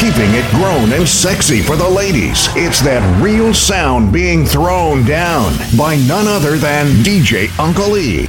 keeping it grown and sexy for the ladies. It's that real sound being thrown down by none other than DJ Uncle E.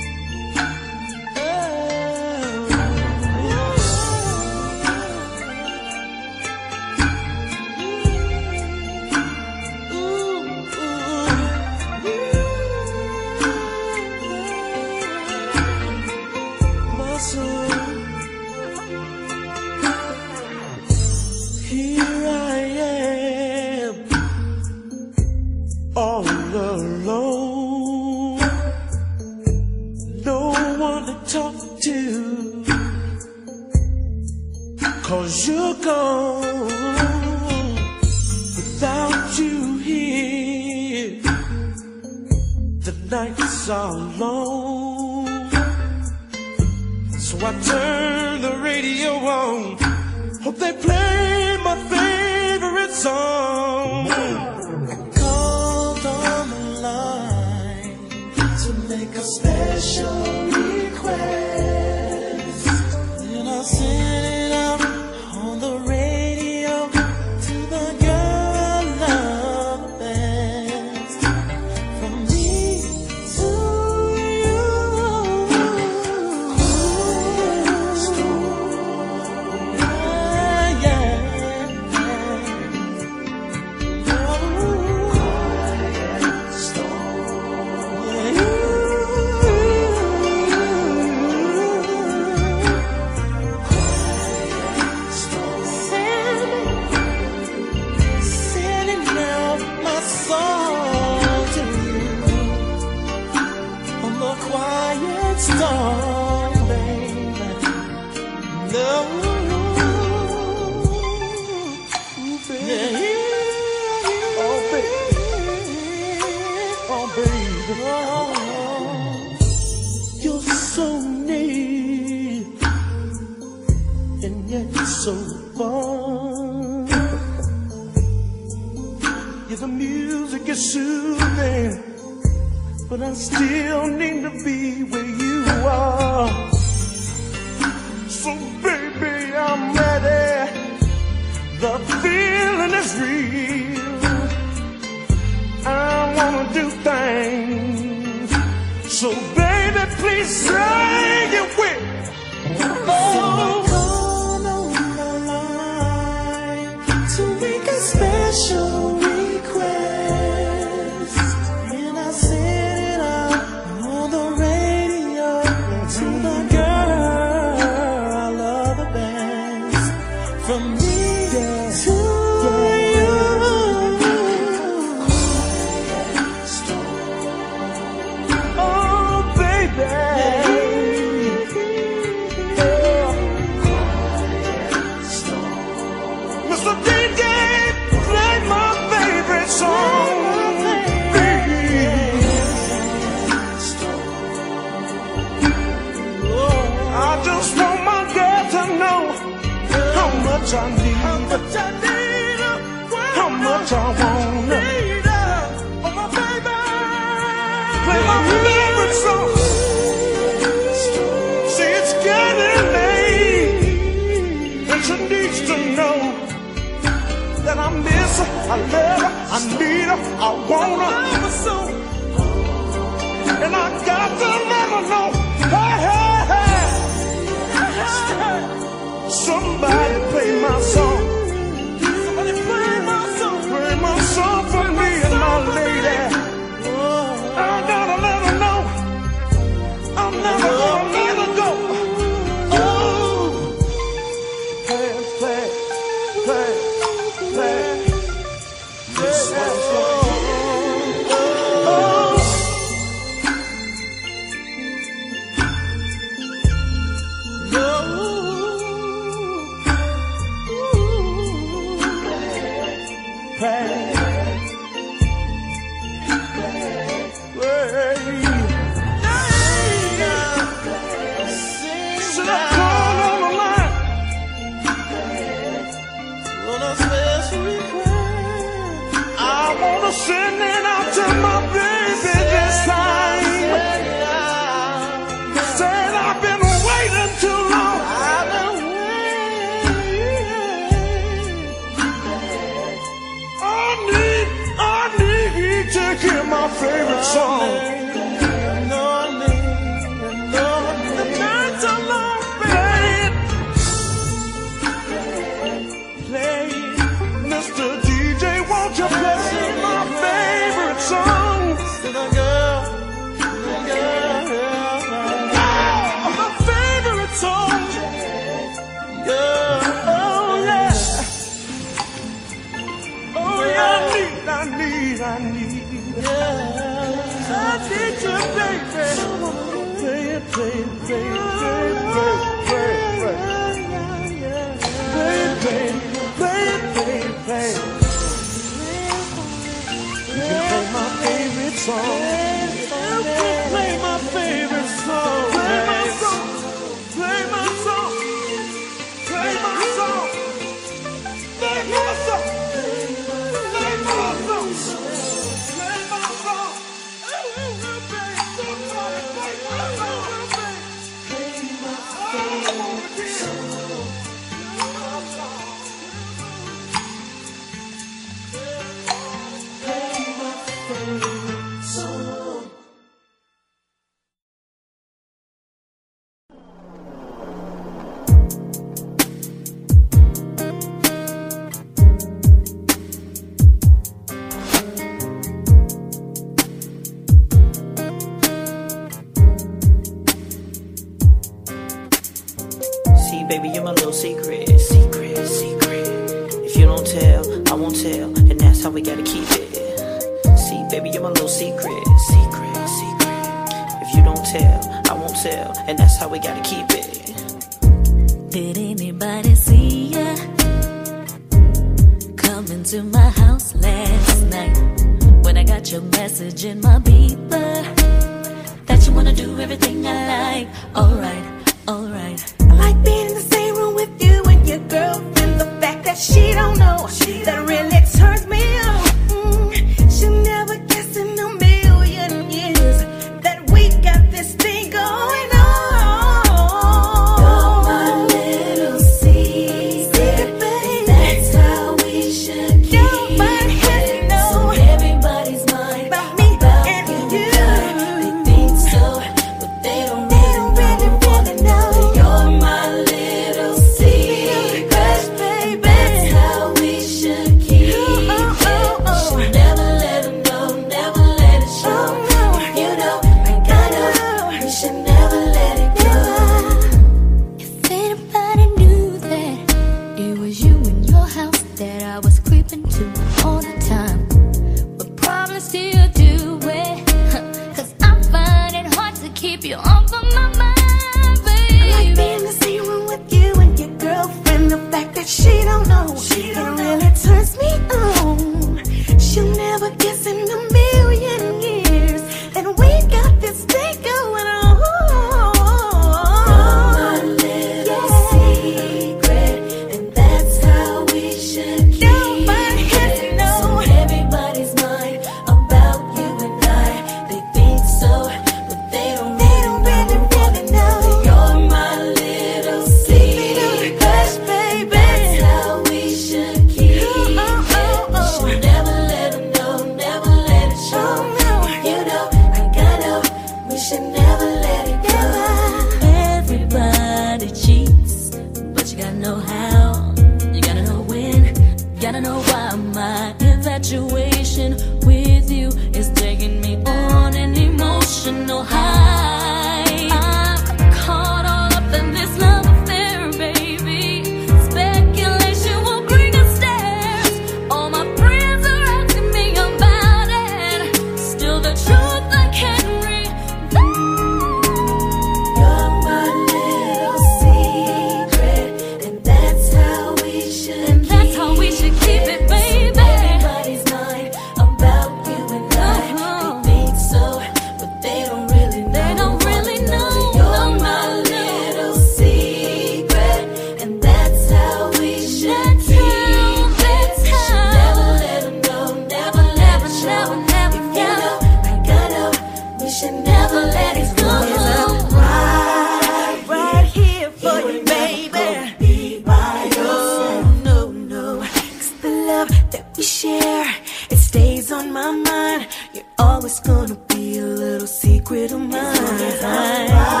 quit on my mind.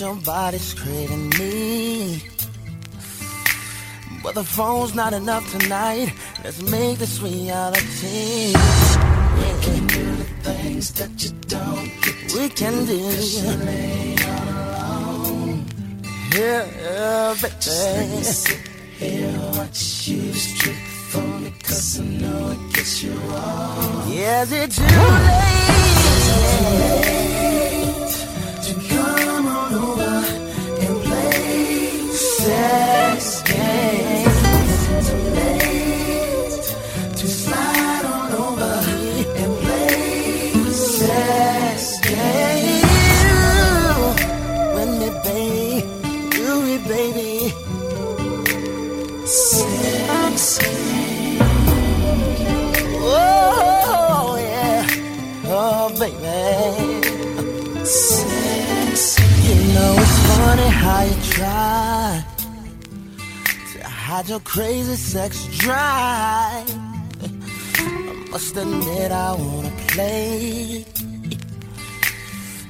your body's craving me. But the phone's not enough tonight. Let's make this reality. We can do the things that you don't get We can do it. Yeah, yeah, baby. Just sit here, watch you strip for me, cause I know it gets you all. Yes, it's too late. got your crazy sex drive. I must admit I wanna play.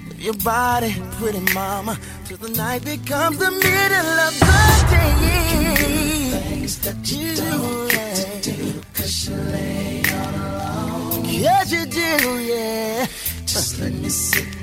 with your body, pretty mama, till the night becomes the middle of the day. Things that you, you don't get to do, cause you lay all alone. Yes, you do, yeah. Just let me sit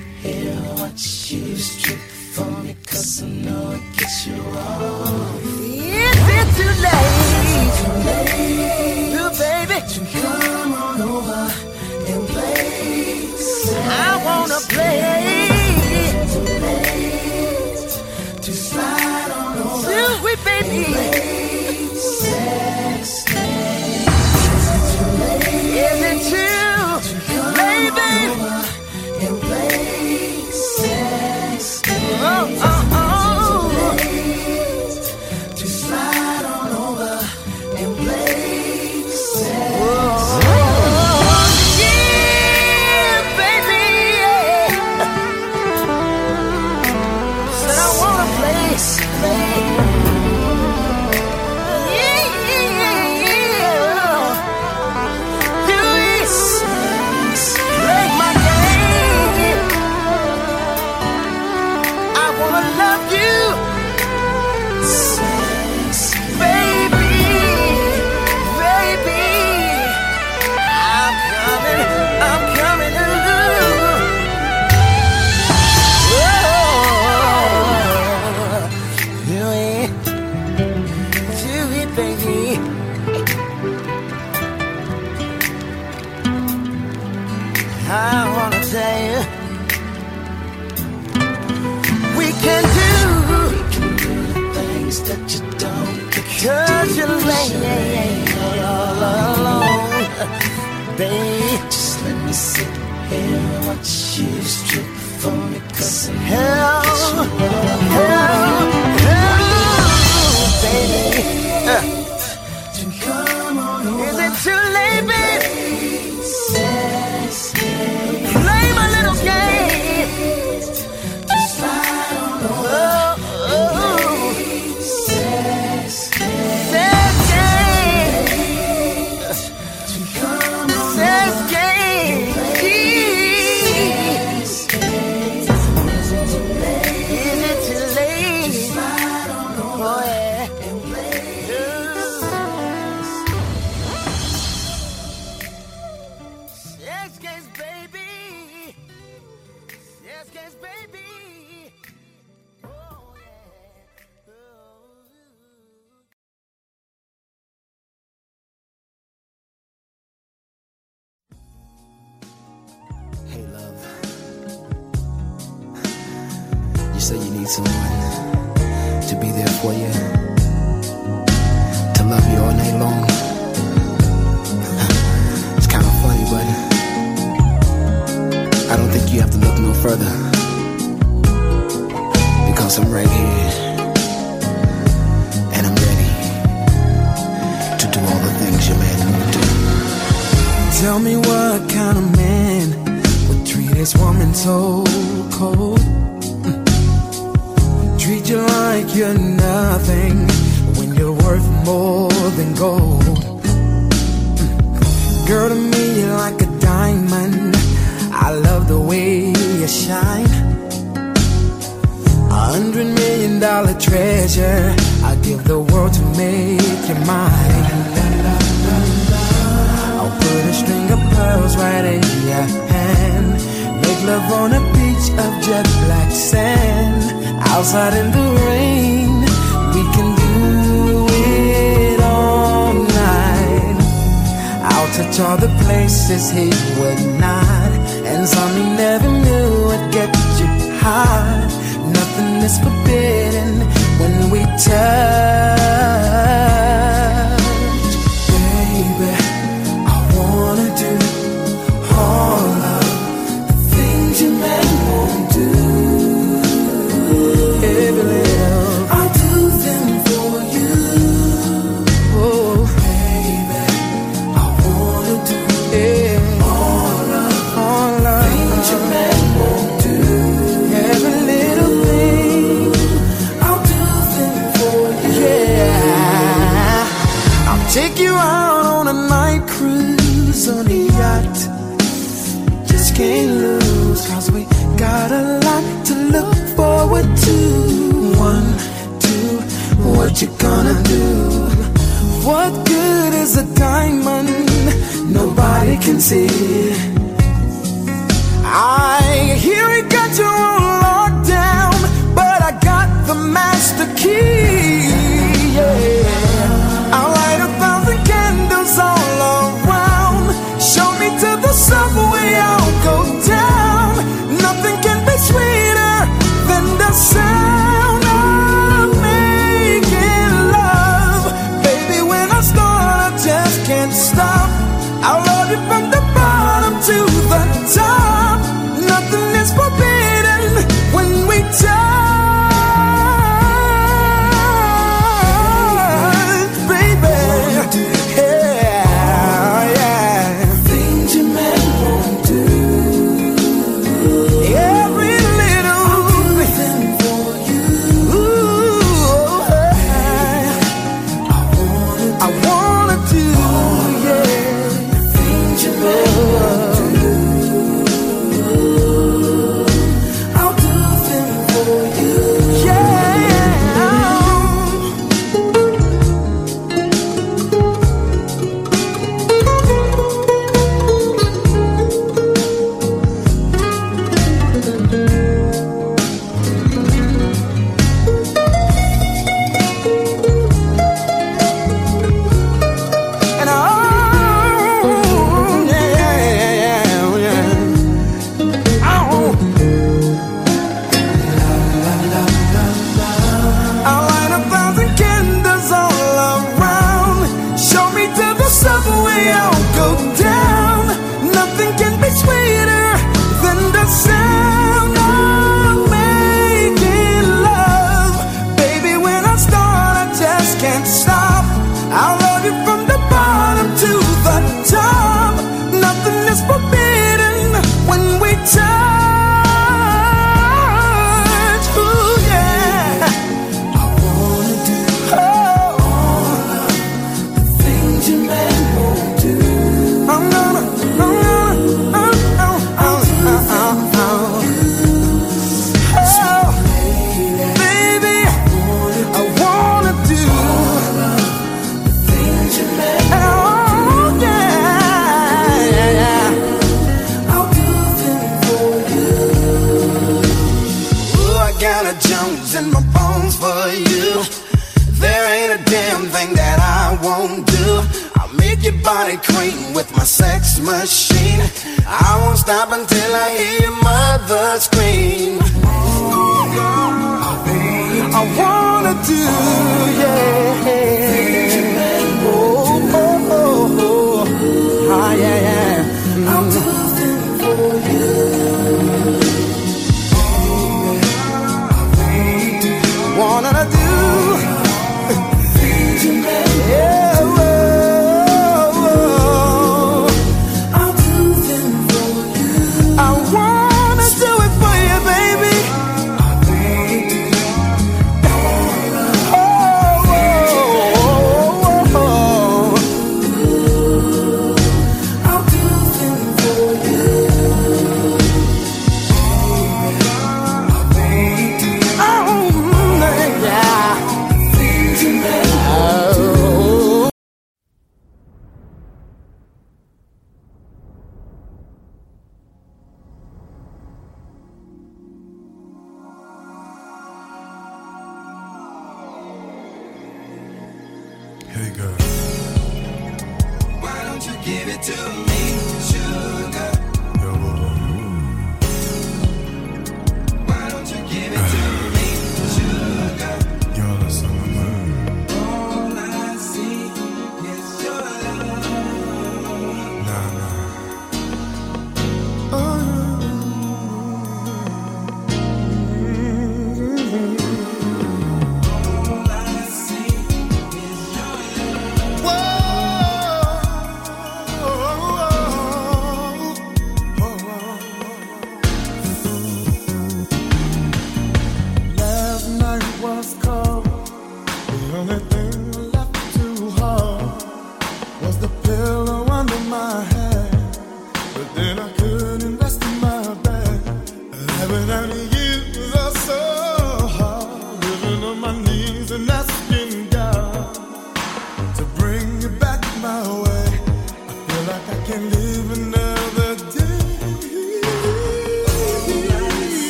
get you high. Nothing is forbidden when we touch. hesitancy. I hear he got you locked down, but I got the master key. Yeah. Indiana Jones in my bones for you. There ain't a damn thing that I won't do. I'll make your body cream with my sex machine. I won't stop until I hear your mother scream. I wanna do, yeah. Oh, oh, oh, oh. Ah, yeah, yeah. Mm. I'll do for you. wanna do? Yeah.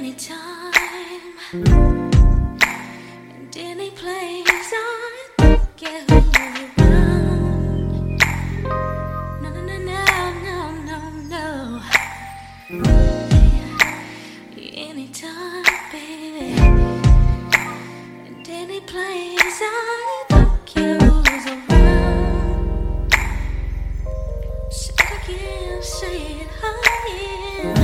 any time and any place I don't care you. No, no, no, no, no, no. Anytime, baby, and I don't care who's around. Say it again, say it again.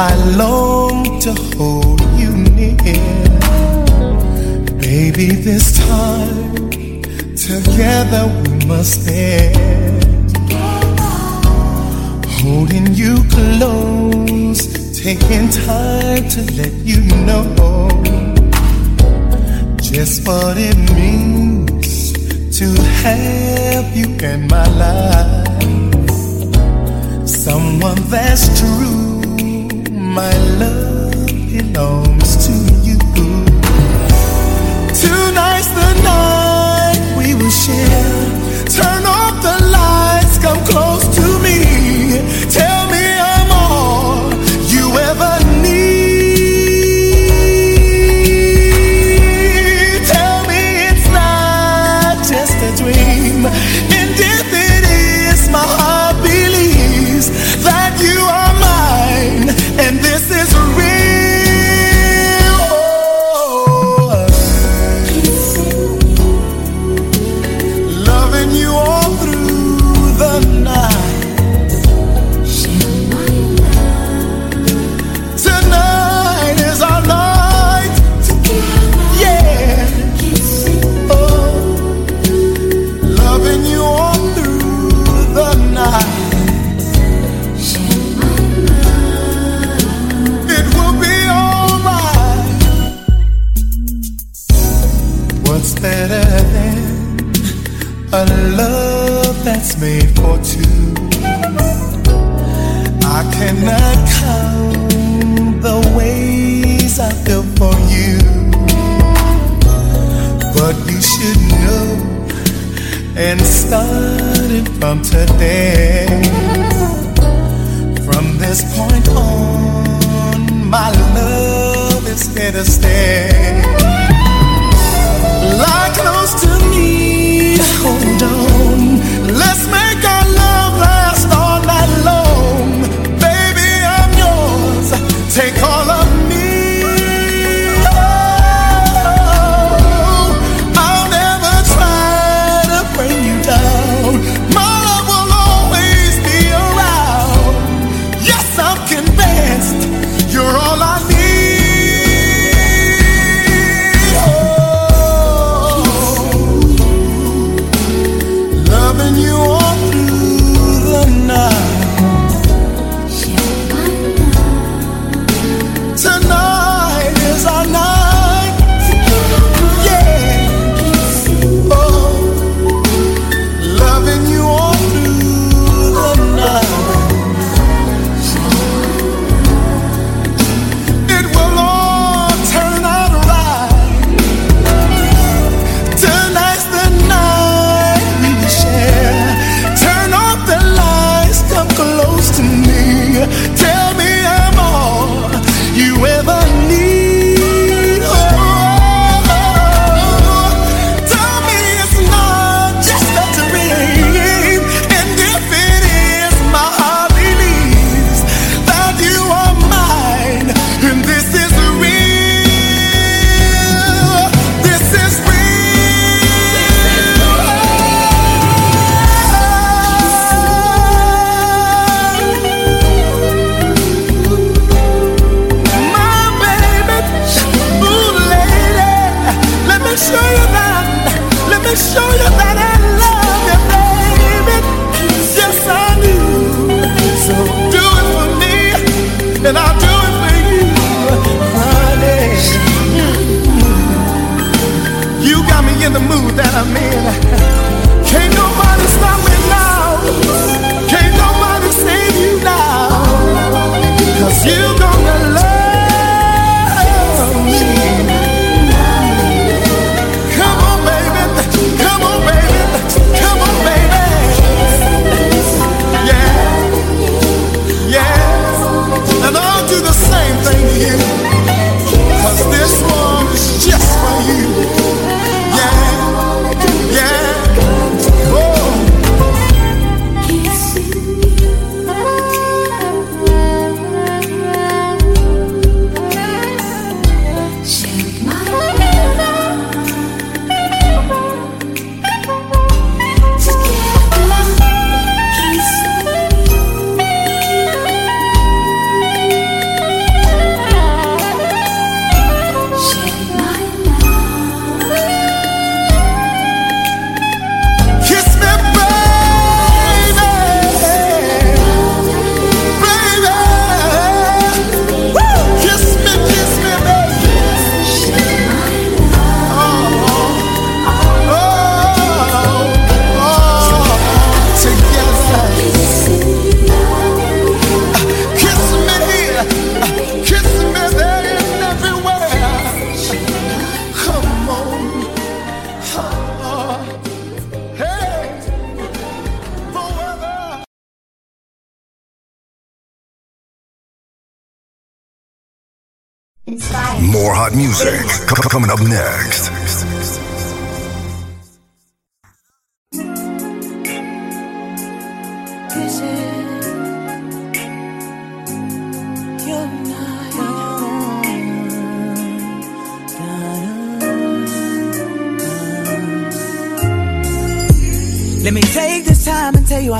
I long to hold you near. Baby, this time together we must end. Holding you close, taking time to let you know just what it means to have you in my life. Someone that's true my love belongs to you. Tonight's the night we will share. Turn off the lights, come close to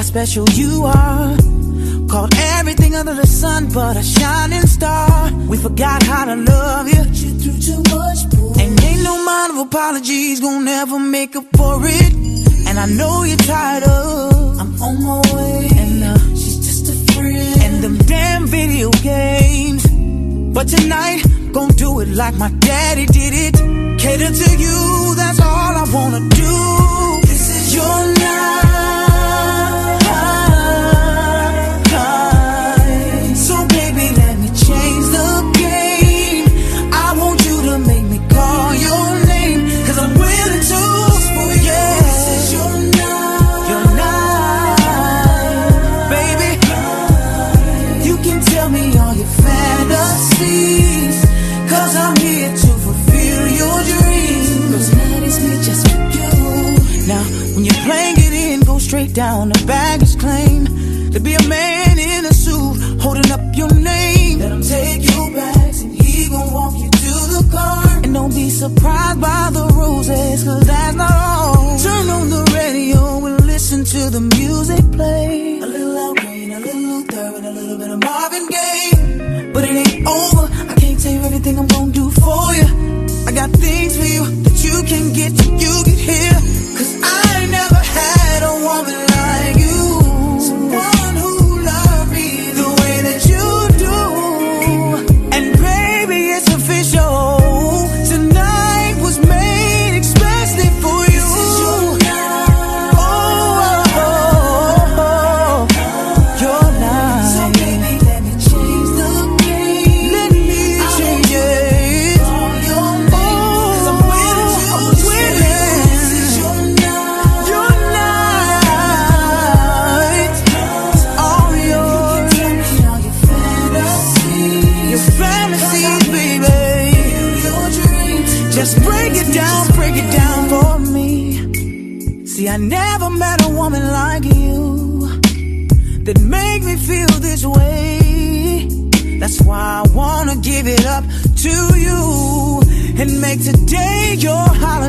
special When your plane get in, go straight down the baggage claim. To be a man in a suit, holding up your name. Let him take you back, and he gon' walk you to the car. And don't be surprised by the roses, cause that's not all. Turn on the radio and listen to the music play. A little Al a little Luther, and a little bit of Marvin Gaye. But it ain't over, I can't tell you everything I'm gon' do for you. I got things for you that you can get till you get here. Cause I your holler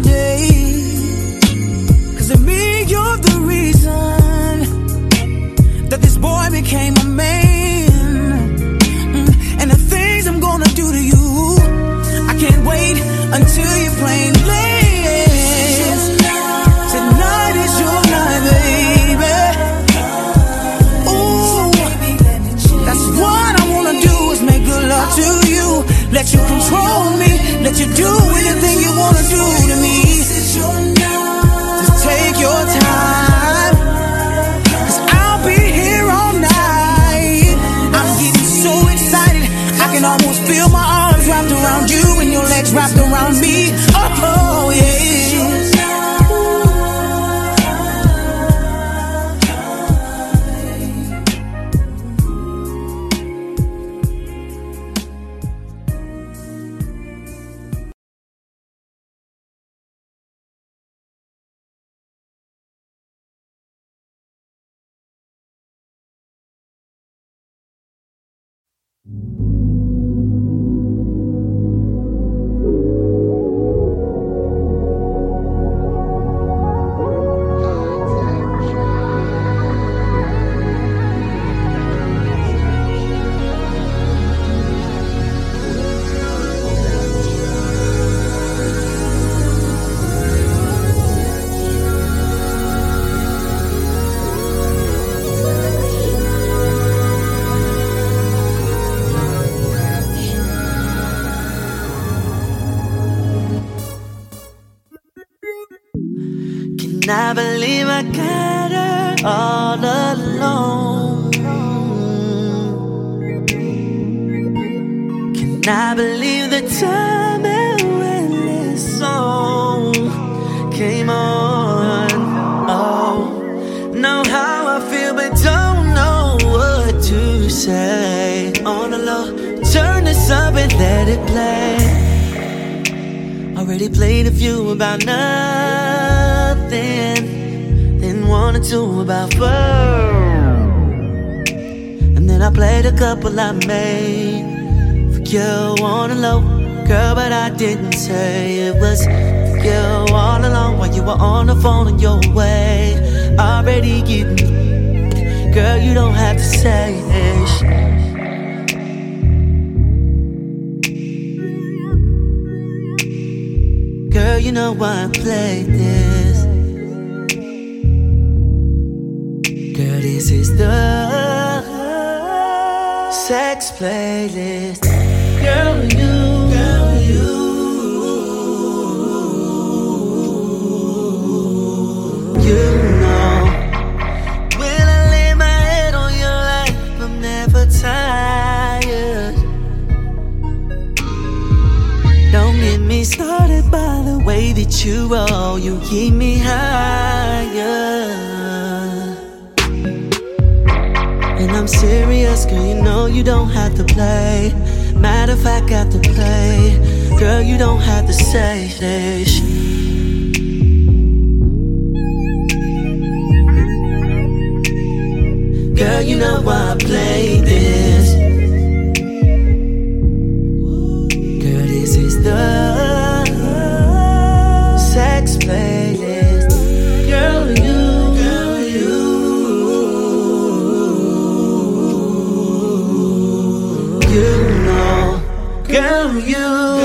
let it play. Already played a few about nothing, then one or two about fur. And then I played a couple I made for you on the low, girl, but I didn't say it was you all along while you were on the phone on your way. Already getting, girl, you don't have to say it. Girl, you know why I play this. Girl, this is the sex playlist. Girl, you, girl, you, you the way that you roll. You keep me higher. And I'm serious, girl. You know you don't have to play. Matter of fact, got to play. Girl, you don't have to say this. Girl, you know why I play this. Girl, this is the you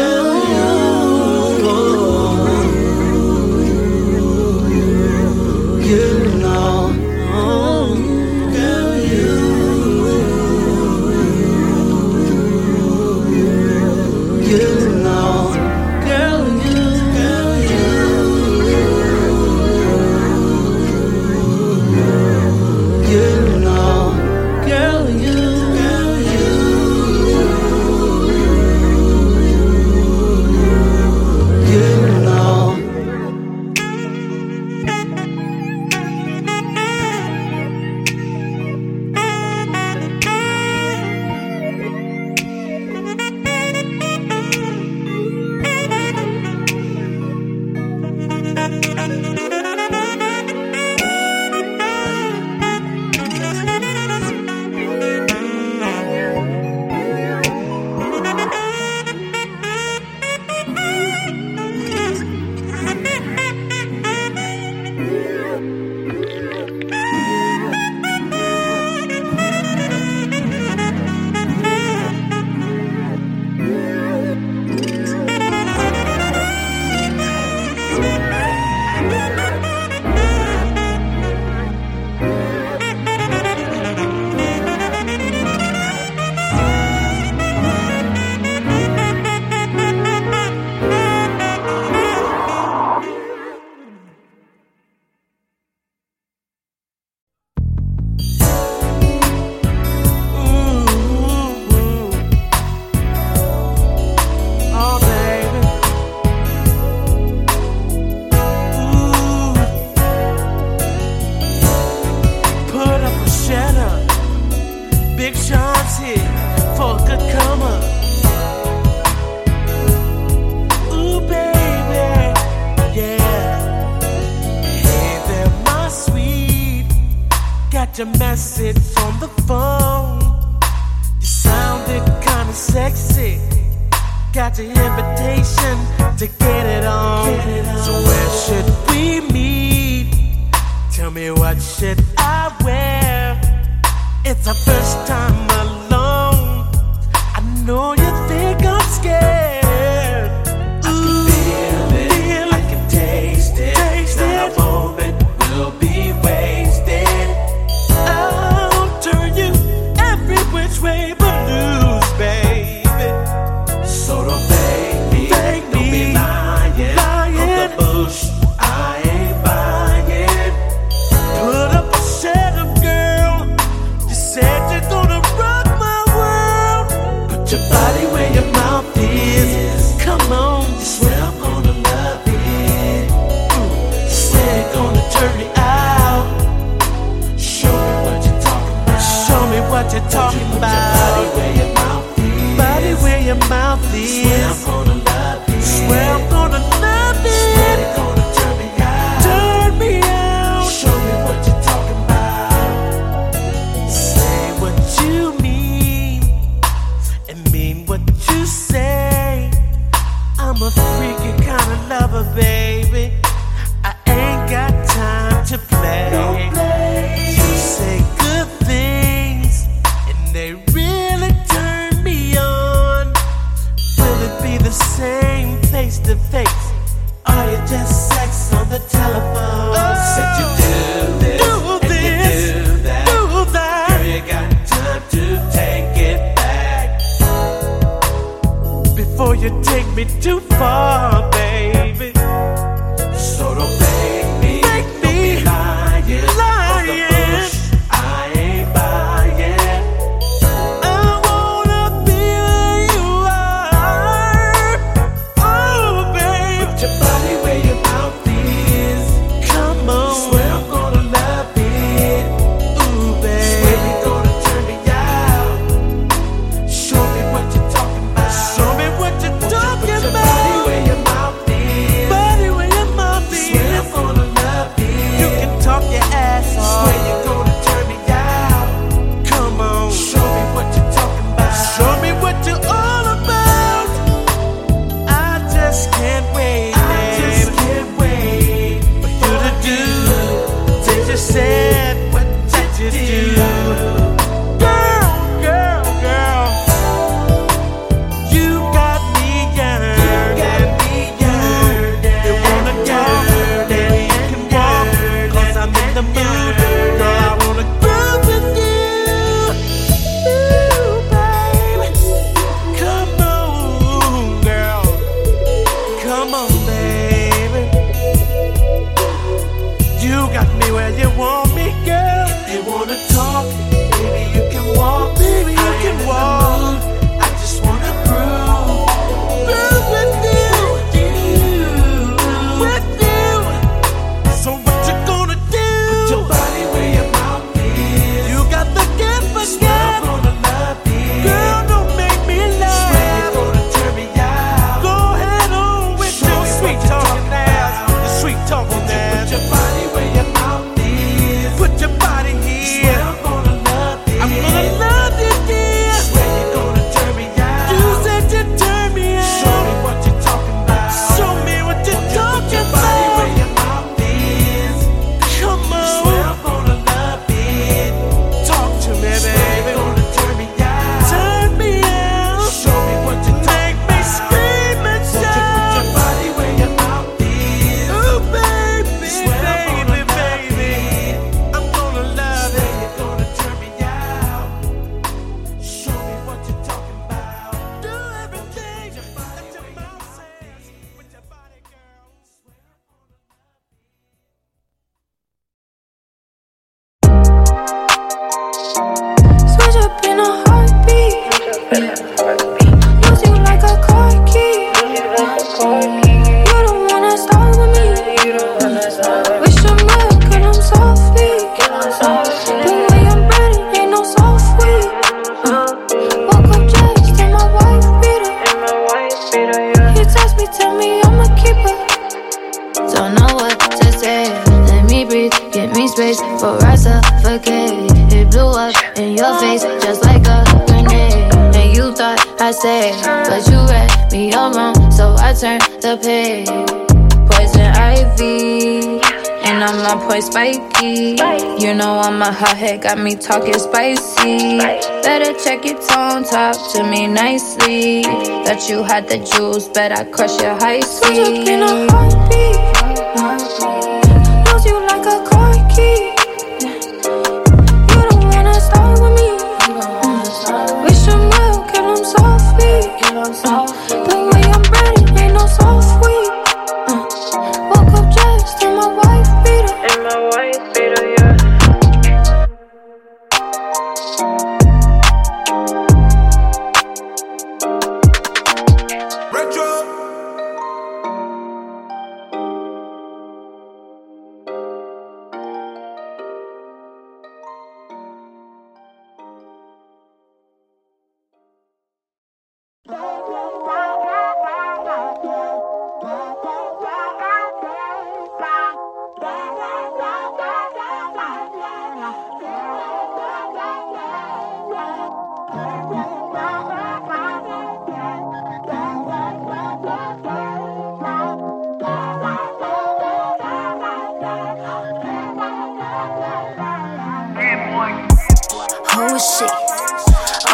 head got me talking spicy. Better check your tone, talk to me nicely. Thought you had the juice, but I crush your high sweet.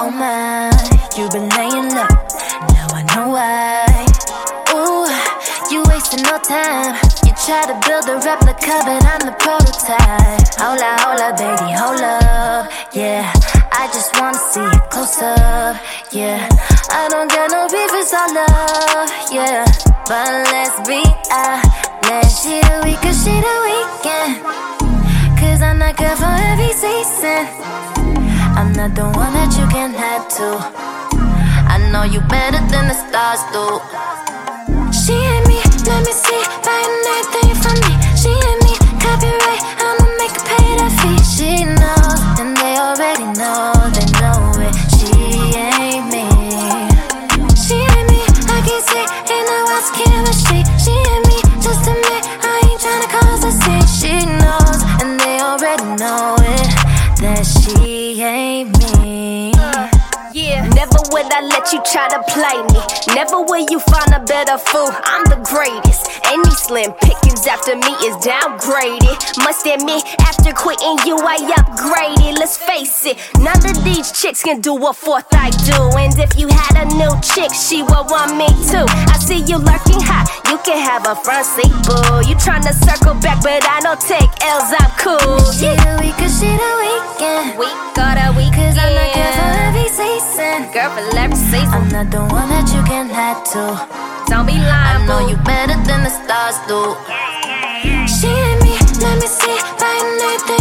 You've been laying low. Now I know why. Ooh, you wasting no time. You try to build a replica, but I'm the prototype. Hold up, baby, hold up. Yeah, I just wanna see it up. Yeah, I don't get no beef, it's all love. Yeah, but let's be honest. She the week, cause she the weekend. Cause I'm not good for every season. I'm not the one that you can have to. I know you better than the stars do. She and me, let me see, buying everything let you try to play me. Never will you find a better fool. I'm the greatest. Any slim pickings after me is downgraded. Must admit, after quitting you, I upgraded. Let's face it, none of these chicks can do what fourth I do. And if you had a new chick, she would want me too. I see you lurking high, you can have a front seat, boo. You tryna circle back, but I don't take L's, I'm cool. She the week, cause she the weekend. Week or the week, Cause I'm not good season. Girl, for every season. I'm not the one that you can have to. Don't be lying, I know you better than the stars do. She and me, let me see, buying everything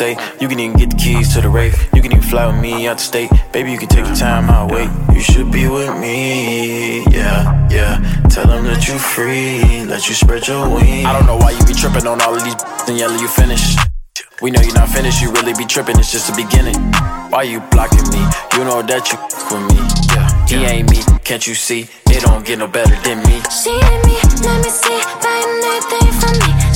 leave, you can stay. You can even get the keys to the rave. You can even fly with me out the state. Baby, you can take the time, I'll wait. You should be with me, yeah, yeah. Tell them that you free, let you spread your wings. I don't know why you be tripping on all of these and yelling you finished. We know you're not finished, you really be tripping, it's just the beginning. Why you blocking me? You know that you with me, yeah. He ain't me, can't you see? It don't get no better than me. She and me, let me see, buying everything from me. She and me,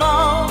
I'm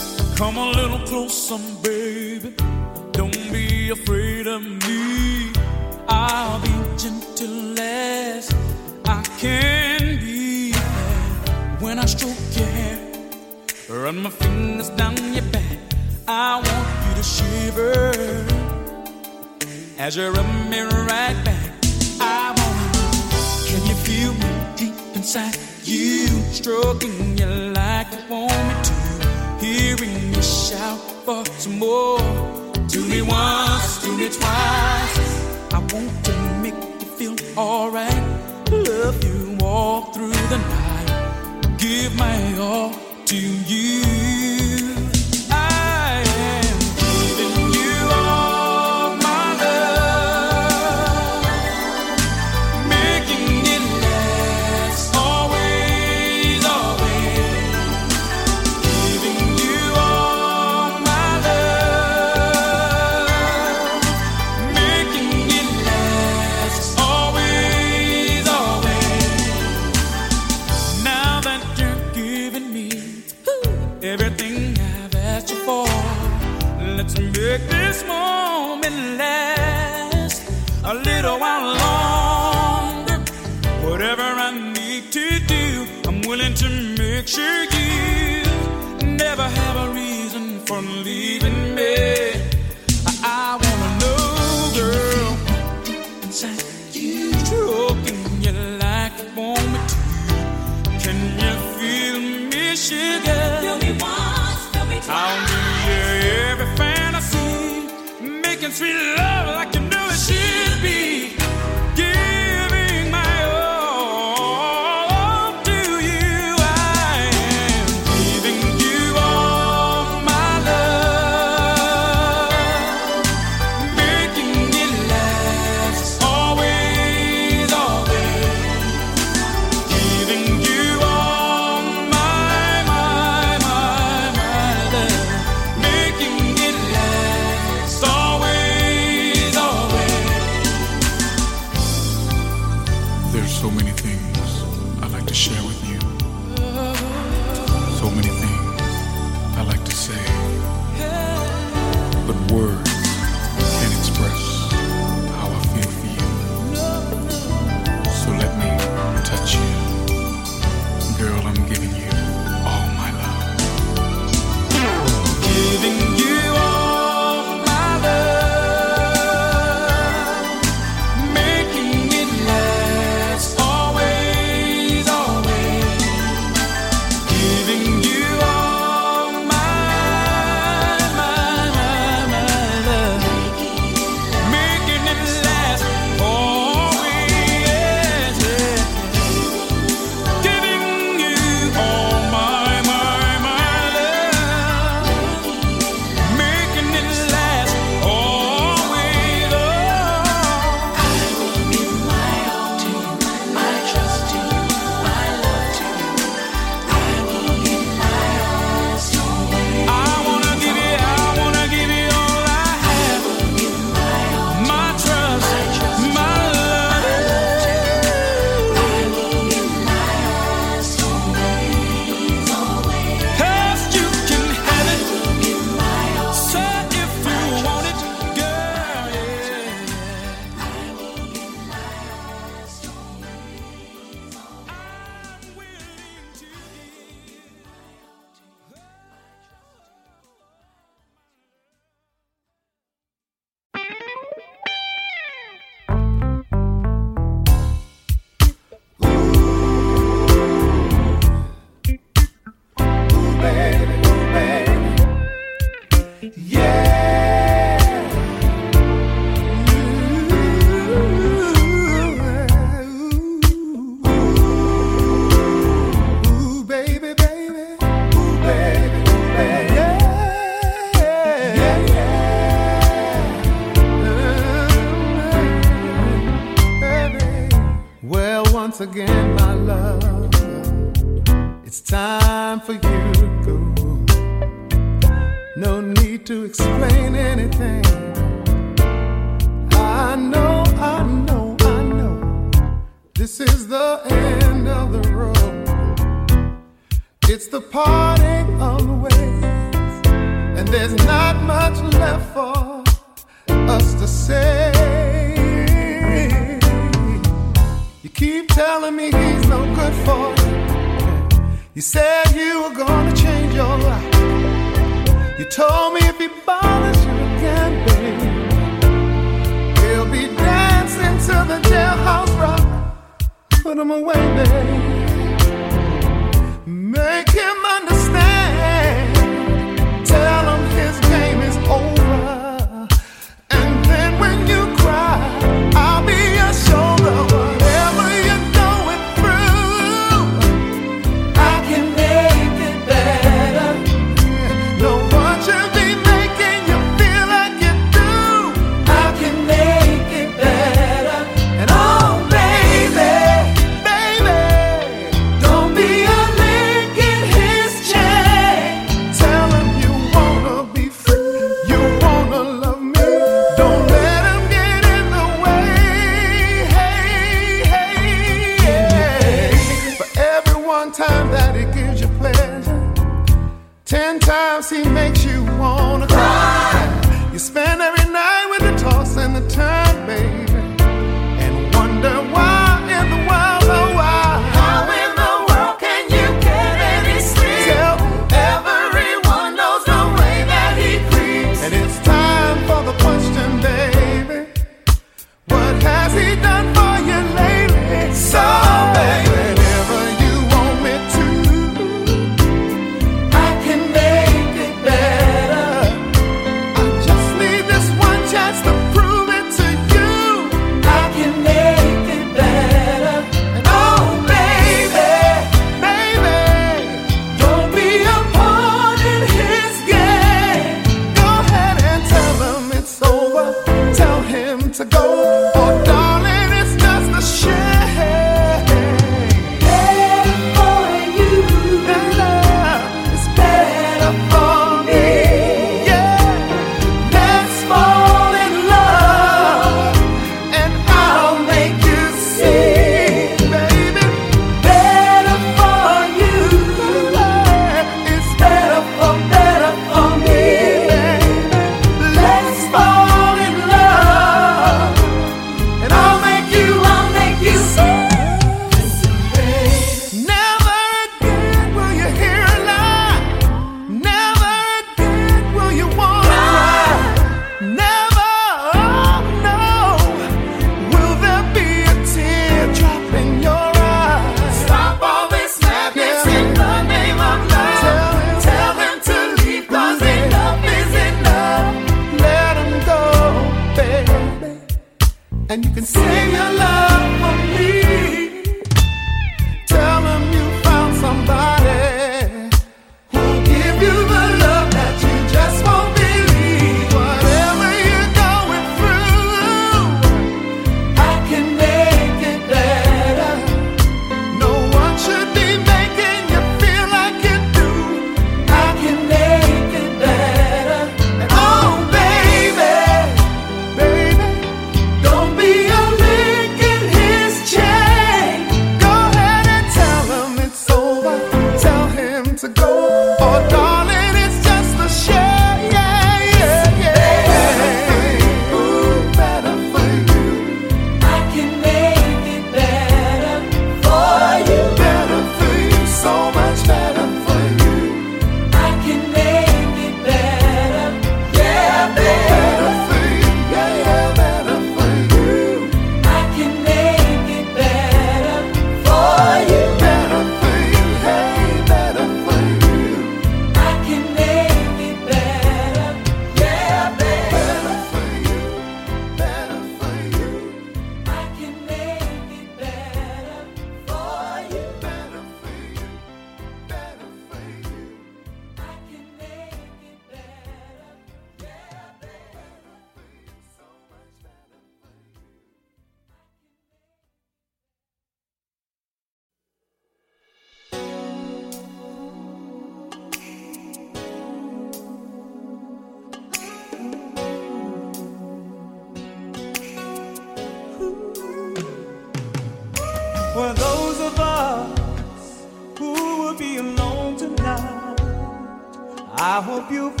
you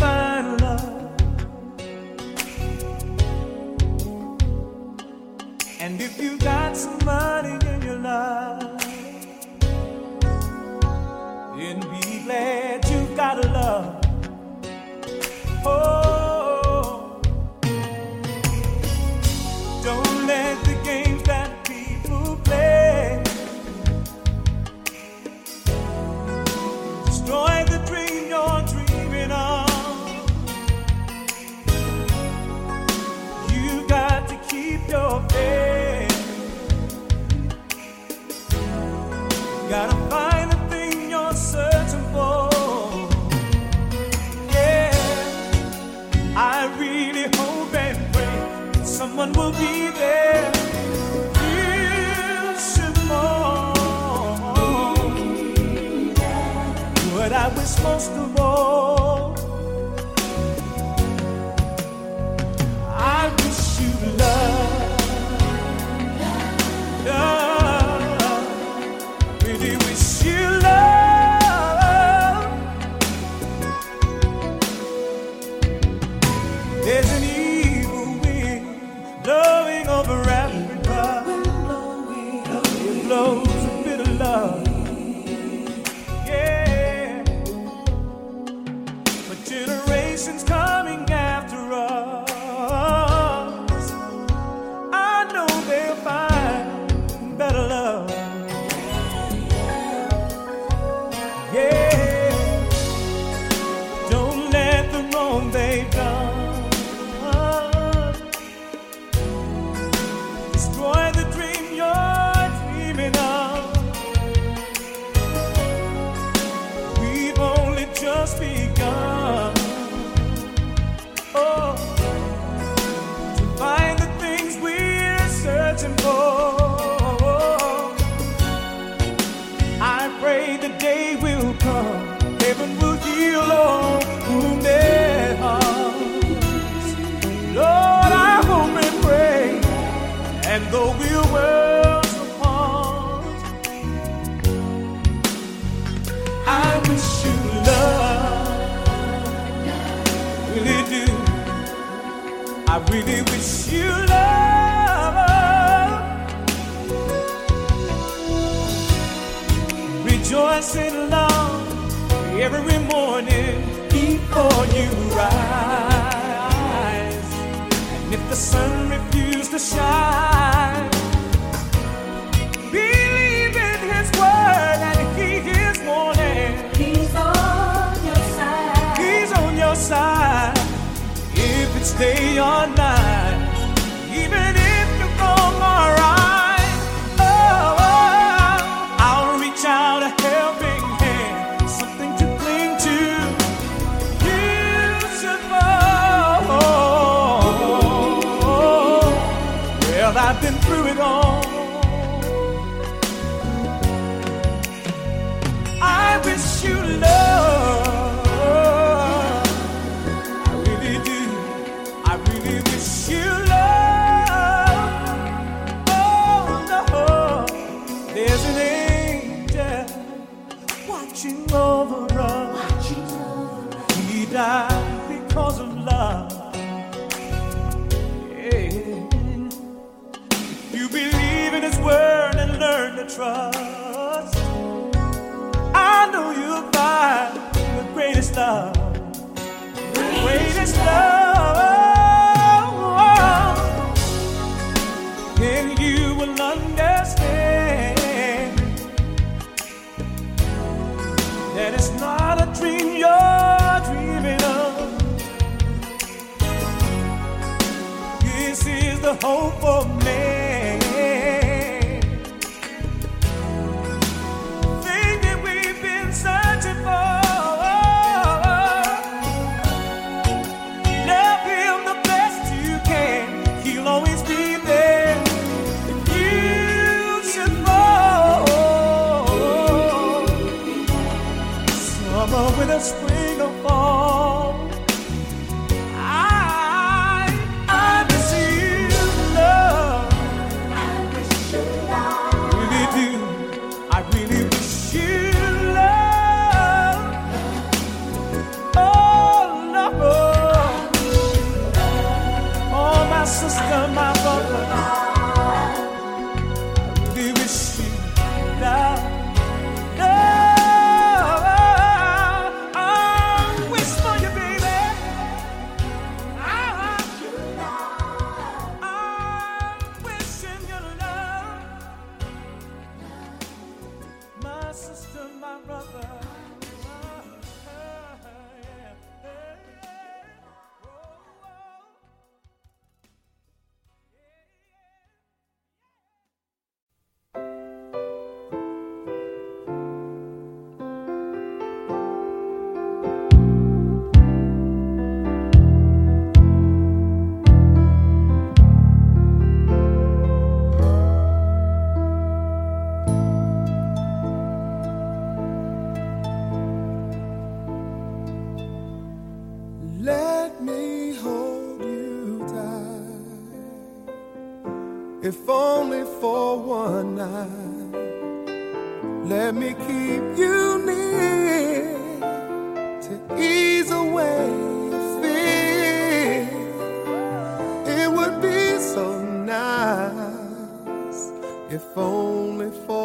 hope for man. If only for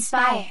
Inspire.